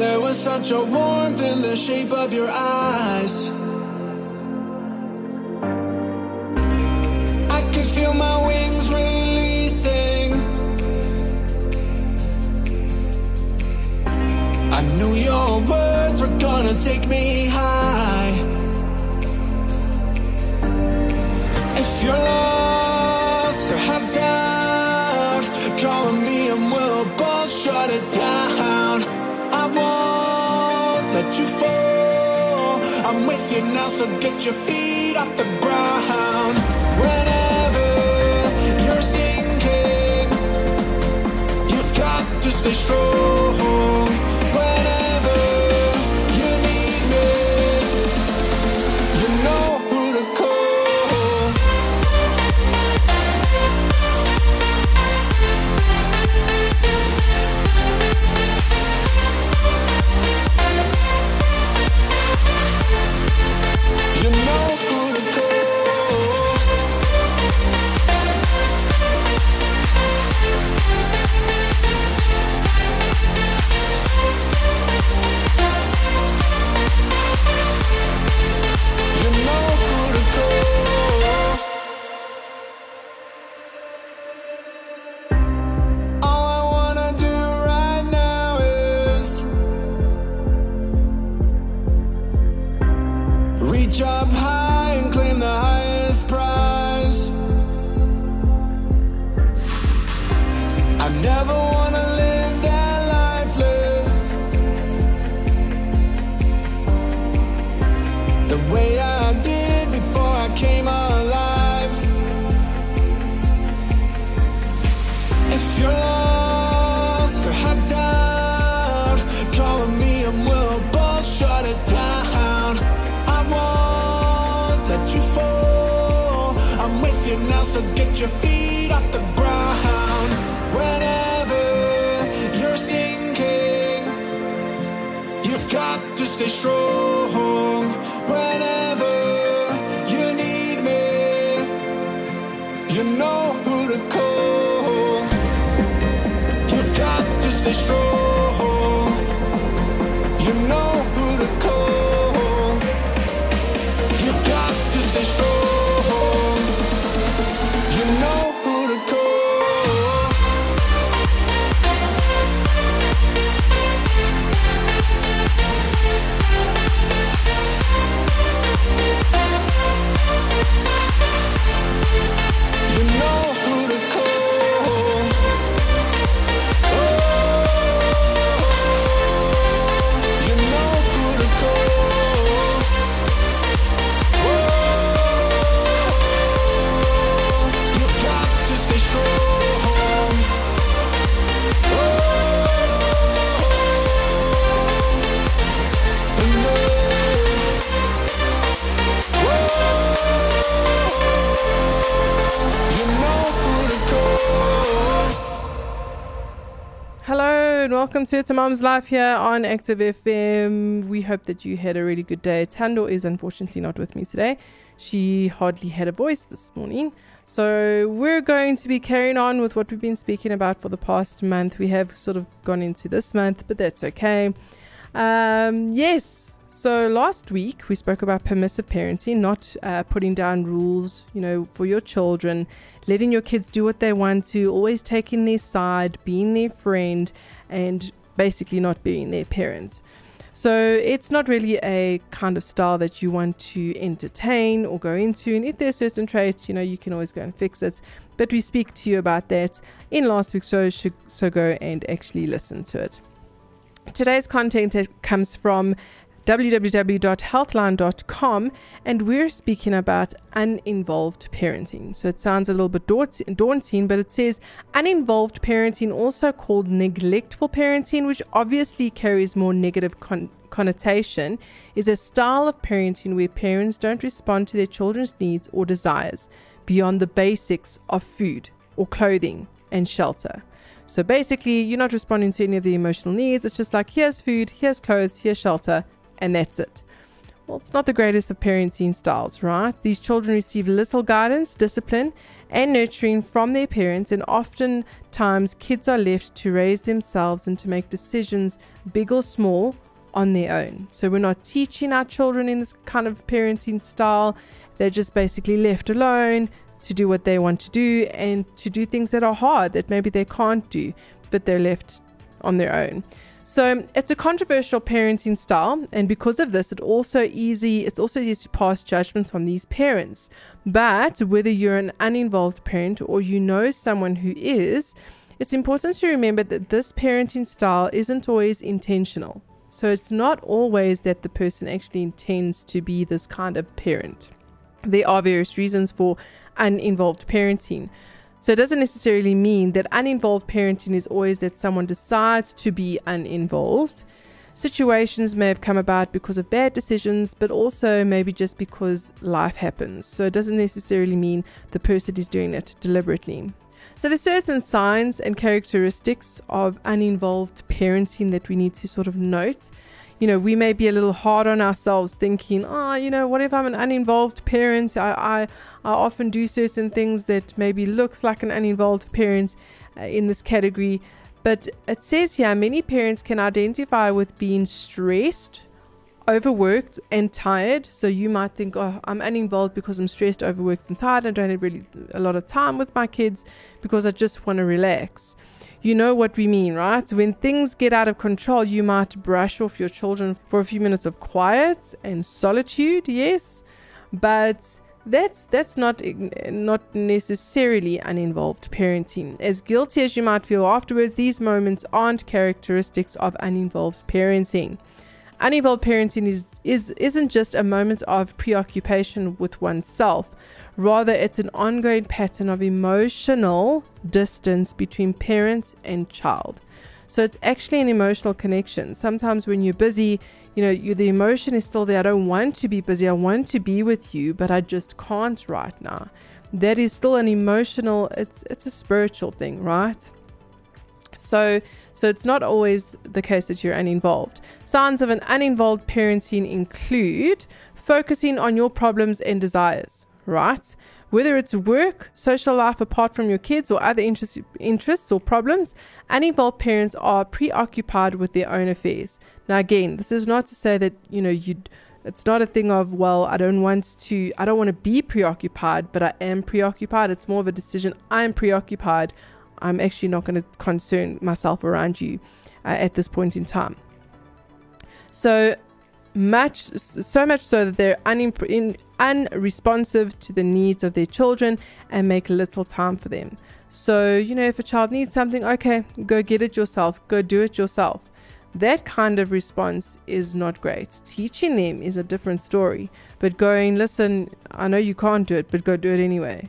There was such a warmth in the shape of your eyes. I could feel my wings releasing. I knew your words were gonna take me high. If you're lost or have doubt, call on me and we'll both shut it down. Let you fall. I'm with you now, so get your feet off the ground. Whenever you're sinking, you've got to stay strong. Your feet welcome to It's a Mom's Life here on Active FM. We hope that you had a really good day. Tando is unfortunately not with me today. She hardly had a voice this morning. So we're going to be carrying on with what we've been speaking about for the past month. We have sort of gone into this month, but that's okay. Um, yes. So last week we spoke about permissive parenting, not uh, putting down rules, you know, for your children, letting your kids do what they want to, always taking their side, being their friend, and basically not being their parents. So it's not really a kind of style that you want to entertain or go into. And if there's certain traits, you know, you can always go and fix it. But we speak to you about that in last week's show, so go and actually listen to it. Today's content comes from www.healthline.com and we're speaking about uninvolved parenting. So it sounds a little bit daunting, but it says uninvolved parenting, also called neglectful parenting, which obviously carries more negative con- connotation, is a style of parenting where parents don't respond to their children's needs or desires beyond the basics of food or clothing and shelter. So basically, you're not responding to any of the emotional needs. It's just like, here's food, here's clothes, here's shelter, and that's it. Well, it's not the greatest of parenting styles, right? These children receive little guidance, discipline, and nurturing from their parents, and oftentimes kids are left to raise themselves and to make decisions, big or small, on their own. So we're not teaching our children in this kind of parenting style. They're just basically left alone to do what they want to do and to do things that are hard that maybe they can't do, but they're left on their own. So it's a controversial parenting style, and because of this, it also easy it's also easy to pass judgment on these parents. But whether you're an uninvolved parent or you know someone who is, it's important to remember that this parenting style isn't always intentional. So it's not always that the person actually intends to be this kind of parent. There are various reasons for uninvolved parenting. So it doesn't necessarily mean that uninvolved parenting is always that someone decides to be uninvolved. Situations may have come about because of bad decisions, but also maybe just because life happens. So it doesn't necessarily mean the person is doing it deliberately. So there's certain signs and characteristics of uninvolved parenting that we need to sort of note. You know, we may be a little hard on ourselves thinking, oh, you know, what if I'm an uninvolved parent? I, I, I often do certain things that maybe looks like an uninvolved parent uh, in this category. But it says here many parents can identify with being stressed, overworked and tired. So you might think, oh, I'm uninvolved because I'm stressed, overworked, and tired. I don't have really a lot of time with my kids because I just want to relax. You know what we mean, right? When things get out of control, you might brush off your children for a few minutes of quiet and solitude, yes, but that's that's not not necessarily uninvolved parenting. As guilty as you might feel afterwards, these moments aren't characteristics of uninvolved parenting. Uninvolved parenting is, is, isn't just a moment of preoccupation with oneself. Rather, it's an ongoing pattern of emotional distance between parent and child. So it's actually an emotional connection. Sometimes when you're busy, you know, you, the emotion is still there. I don't want to be busy. I want to be with you, but I just can't right now. That is still an emotional, it's it's a spiritual thing, right? So, so it's not always the case that you're uninvolved. Signs of an uninvolved parenting include focusing on your problems and desires, right? Whether it's work, social life apart from your kids, or other interests, interests or problems, uninvolved parents are preoccupied with their own affairs. Now, again, this is not to say that you know you. It's not a thing of well, I don't want to. I don't want to be preoccupied, but I am preoccupied. It's more of a decision. I'm preoccupied. I'm actually not going to concern myself around you uh, at this point in time. So much, so much so that they're unimpr- in, unresponsive to the needs of their children and make little time for them. So, you know, if a child needs something, okay, go get it yourself, go do it yourself. That kind of response is not great. Teaching them is a different story, but going, listen, I know you can't do it, but go do it anyway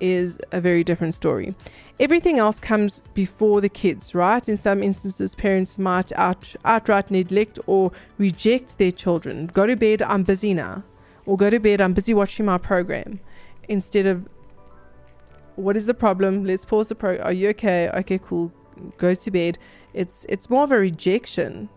is a very different story. Everything else comes before the kids, right? In some instances, parents might out, outright neglect or reject their children. Go to bed, I'm busy now. Or go to bed, I'm busy watching my program. Instead of, what is the problem? Let's pause the program. Are you okay? Okay, cool. Go to bed. It's it's more of a rejection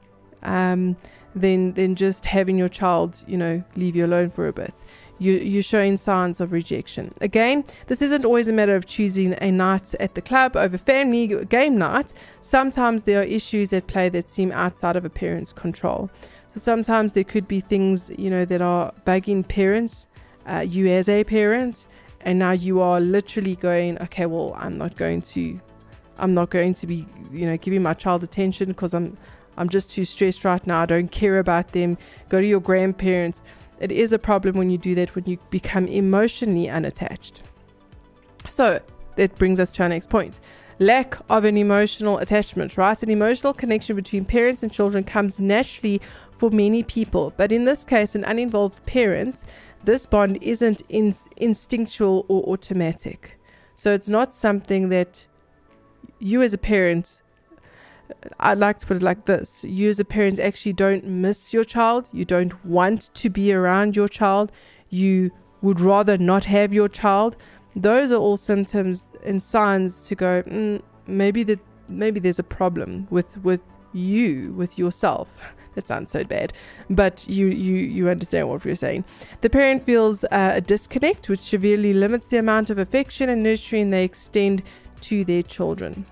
um, than than just having your child, you know, leave you alone for a bit you, you're showing signs of rejection. Again, this isn't always a matter of choosing a night at the club over family game night. Sometimes there are issues at play that seem outside of a parent's control. So sometimes there could be things, you know, that are bugging parents, uh, you as a parent, and now you are literally going, okay, well, I'm not going to, I'm not going to be, you know, giving my child attention because I'm, I'm just too stressed right now. I don't care about them. Go to your grandparents it is a problem when you do that when you become emotionally unattached. So that brings us to our next point. Lack of an emotional attachment, right? An emotional connection between parents and children comes naturally for many people, but in this case, an uninvolved parent, this bond isn't in- instinctual or automatic. So it's not something that you as a parent I'd like to put it like this you, as a parent, actually don't miss your child. You don't want to be around your child. You would rather not have your child. those are all symptoms and signs to go, mm, maybe that maybe there's a problem with with you with yourself that sounds so bad but you you you understand what we're saying the parent feels uh, a disconnect which severely limits the amount of affection and nurturing they extend to their children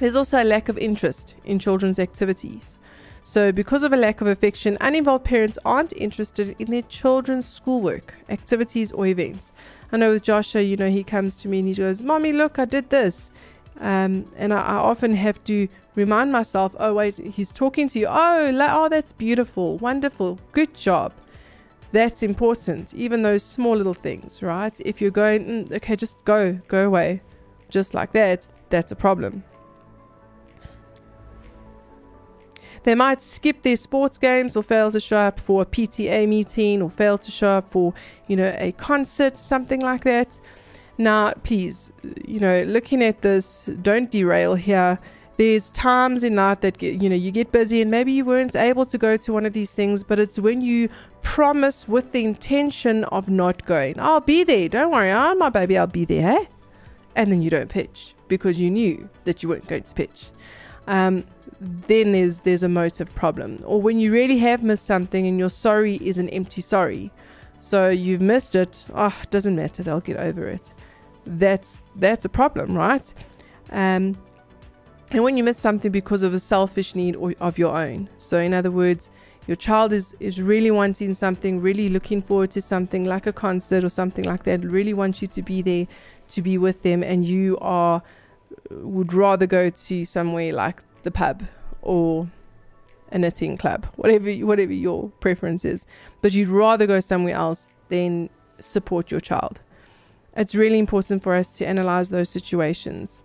there's also a lack of interest in children's activities so because of a lack of affection uninvolved parents aren't interested in their children's schoolwork activities or events i know with joshua you know he comes to me and he goes mommy look i did this um, and I, I, often have to remind myself, oh, wait, he's talking to you. Oh, la- oh, that's beautiful, wonderful, good job. That's important, even those small little things, right? If you're going, mm, okay, just go, go away, just like that, that's a problem. They might skip their sports games or fail to show up for a PTA meeting or fail to show up for, you know, a concert, something like that. Now, please, you know, looking at this, don't derail here. There's times in life that get, you know you get busy and maybe you weren't able to go to one of these things, but it's when you promise with the intention of not going. I'll be there. Don't worry, I'm my baby. I'll be there. And then you don't pitch because you knew that you weren't going to pitch. Um, then there's there's a motive problem. Or when you really have missed something and your sorry is an empty sorry. So you've missed it. Oh, it doesn't matter. They'll get over it that's that's a problem, right? Um, and when you miss something because of a selfish need or of your own. So, in other words, your child is is really wanting something, really looking forward to something like a concert or something like that. Really wants you to be there, to be with them, and you are would rather go to somewhere like the pub or a knitting club, whatever whatever your preference is. But you'd rather go somewhere else than support your child. It's really important for us to analyze those situations.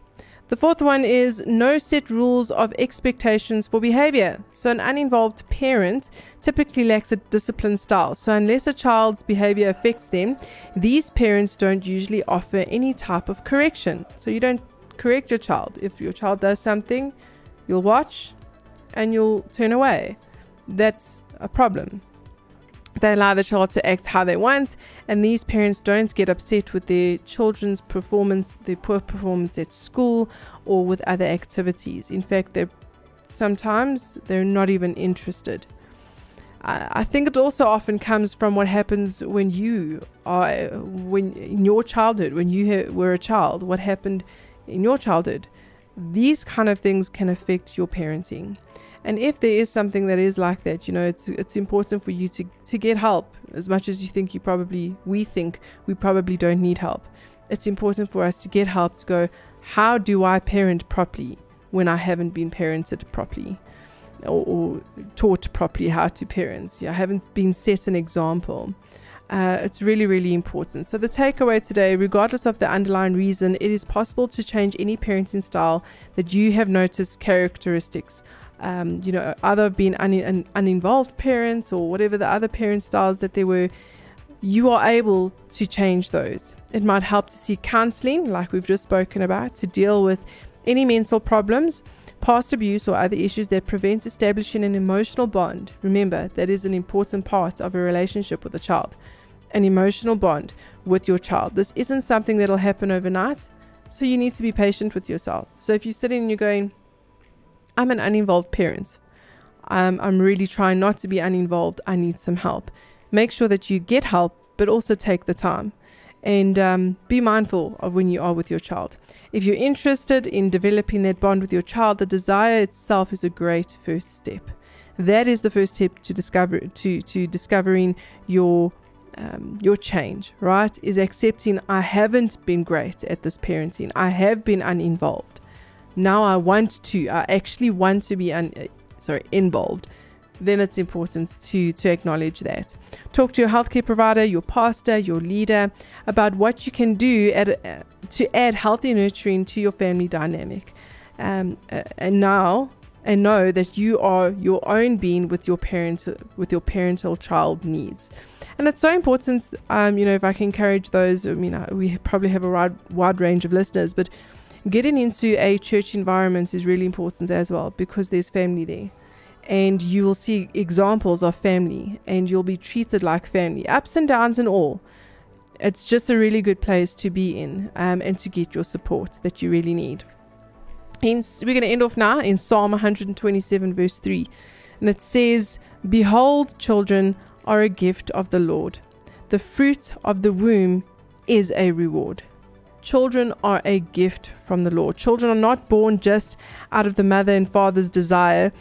The fourth one is no set rules of expectations for behavior. So, an uninvolved parent typically lacks a disciplined style. So, unless a child's behavior affects them, these parents don't usually offer any type of correction. So, you don't correct your child. If your child does something, you'll watch and you'll turn away. That's a problem. They allow the child to act how they want, and these parents don't get upset with their children's performance, their poor performance at school, or with other activities. In fact, they're sometimes they're not even interested. I think it also often comes from what happens when you are when in your childhood, when you were a child. What happened in your childhood? These kind of things can affect your parenting. And if there is something that is like that, you know, it's it's important for you to to get help as much as you think you probably we think we probably don't need help. It's important for us to get help to go, how do I parent properly when I haven't been parented properly? Or, or taught properly how to parent. Yeah, I haven't been set an example. Uh, it's really, really important. So, the takeaway today, regardless of the underlying reason, it is possible to change any parenting style that you have noticed characteristics um, you know, either being un- un- uninvolved parents or whatever the other parent styles that they were, you are able to change those. It might help to seek counseling, like we've just spoken about, to deal with any mental problems, past abuse, or other issues that prevents establishing an emotional bond. Remember, that is an important part of a relationship with a child. An emotional bond with your child. This isn't something that'll happen overnight, so you need to be patient with yourself. So if you're sitting and you're going, I'm an uninvolved parent. Um, I'm really trying not to be uninvolved. I need some help. Make sure that you get help, but also take the time. And um, be mindful of when you are with your child. If you're interested in developing that bond with your child, the desire itself is a great first step. That is the first step to discover to to discovering your um, your change. Right? Is accepting I haven't been great at this parenting. I have been uninvolved now I want to, I actually want to be un, sorry involved, then it's important to to acknowledge that. Talk to your healthcare provider, your pastor, your leader about what you can do at, uh, to add healthy nurturing to your family dynamic. Um, uh, and now and know that you are your own being with your parent with your parental child needs and it's so important um, you know if i can encourage those i mean we probably have a wide, wide range of listeners but getting into a church environment is really important as well because there's family there. And you will see examples of family and you'll be treated like family, ups and downs and all. it's just a really good place to be in um, and to get your support that you really need. In, we're going to end off now in Psalm 127, verse 3. And it says, Behold, children are a gift of the Lord. The fruit of the womb is a reward. Children are a gift from the Lord. Children are not born just out of the mother and father's desire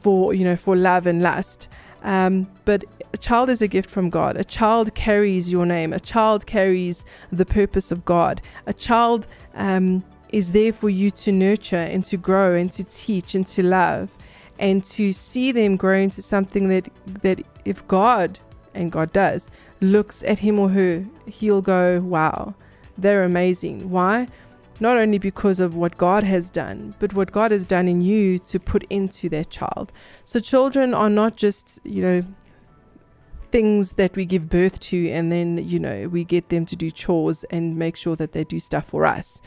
for, you know, for love and lust. Um, but a child is a gift from God. A child carries your name. A child carries the purpose of God. A child um, is there for you to nurture and to grow and to teach and to love and to see them grow into something that that if God and God does looks at him or her, he'll go, "Wow, they're amazing." Why? Not only because of what God has done, but what God has done in you to put into that child. So children are not just, you know, things that we give birth to and then, you know, we get them to do chores and make sure that they do stuff for us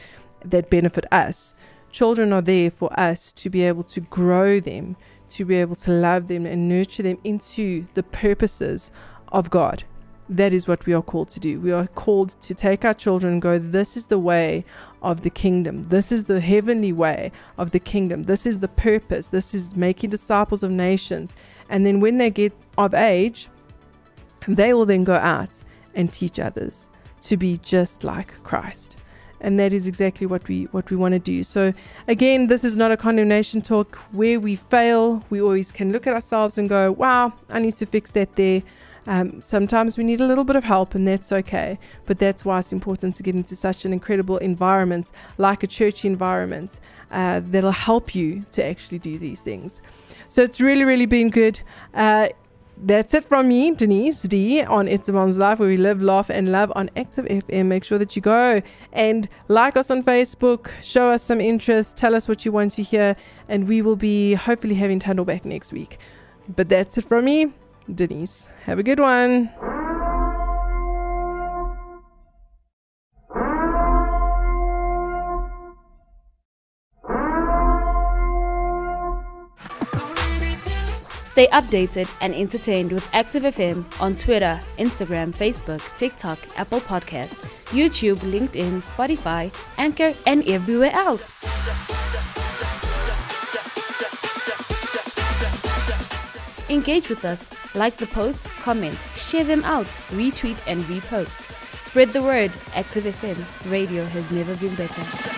that benefit us. Children are there for us to be able to grow them, to be able to love them and nurture them into the purposes of God. That is what we are called to do. We are called to take our children and go, This is the way of the kingdom. This is the heavenly way of the kingdom. This is the purpose. This is making disciples of nations. And then when they get of age, they will then go out and teach others to be just like Christ and that is exactly what we what we want to do. So again this is not a condemnation talk. Where we fail we always can look at ourselves and go wow i need to fix that there. Um, sometimes we need a little bit of help and that's okay. But that's why it's important to get into such an incredible environment like a church environment uh, that'll help you to actually do these things. So it's really really been good. Uh, that's it from me, Denise D, on It's a Mom's Life, where we live, laugh, and love on Active FM. Make sure that you go and like us on Facebook, show us some interest, tell us what you want to hear, and we will be hopefully having Tando back next week. But that's it from me, Denise. Have a good one. Stay updated and entertained with Active FM on Twitter, Instagram, Facebook, TikTok, Apple Podcasts, YouTube, LinkedIn, Spotify, Anchor, and everywhere else. Engage with us, like the posts, comment, share them out, retweet, and repost. Spread the word. Active FM radio has never been better.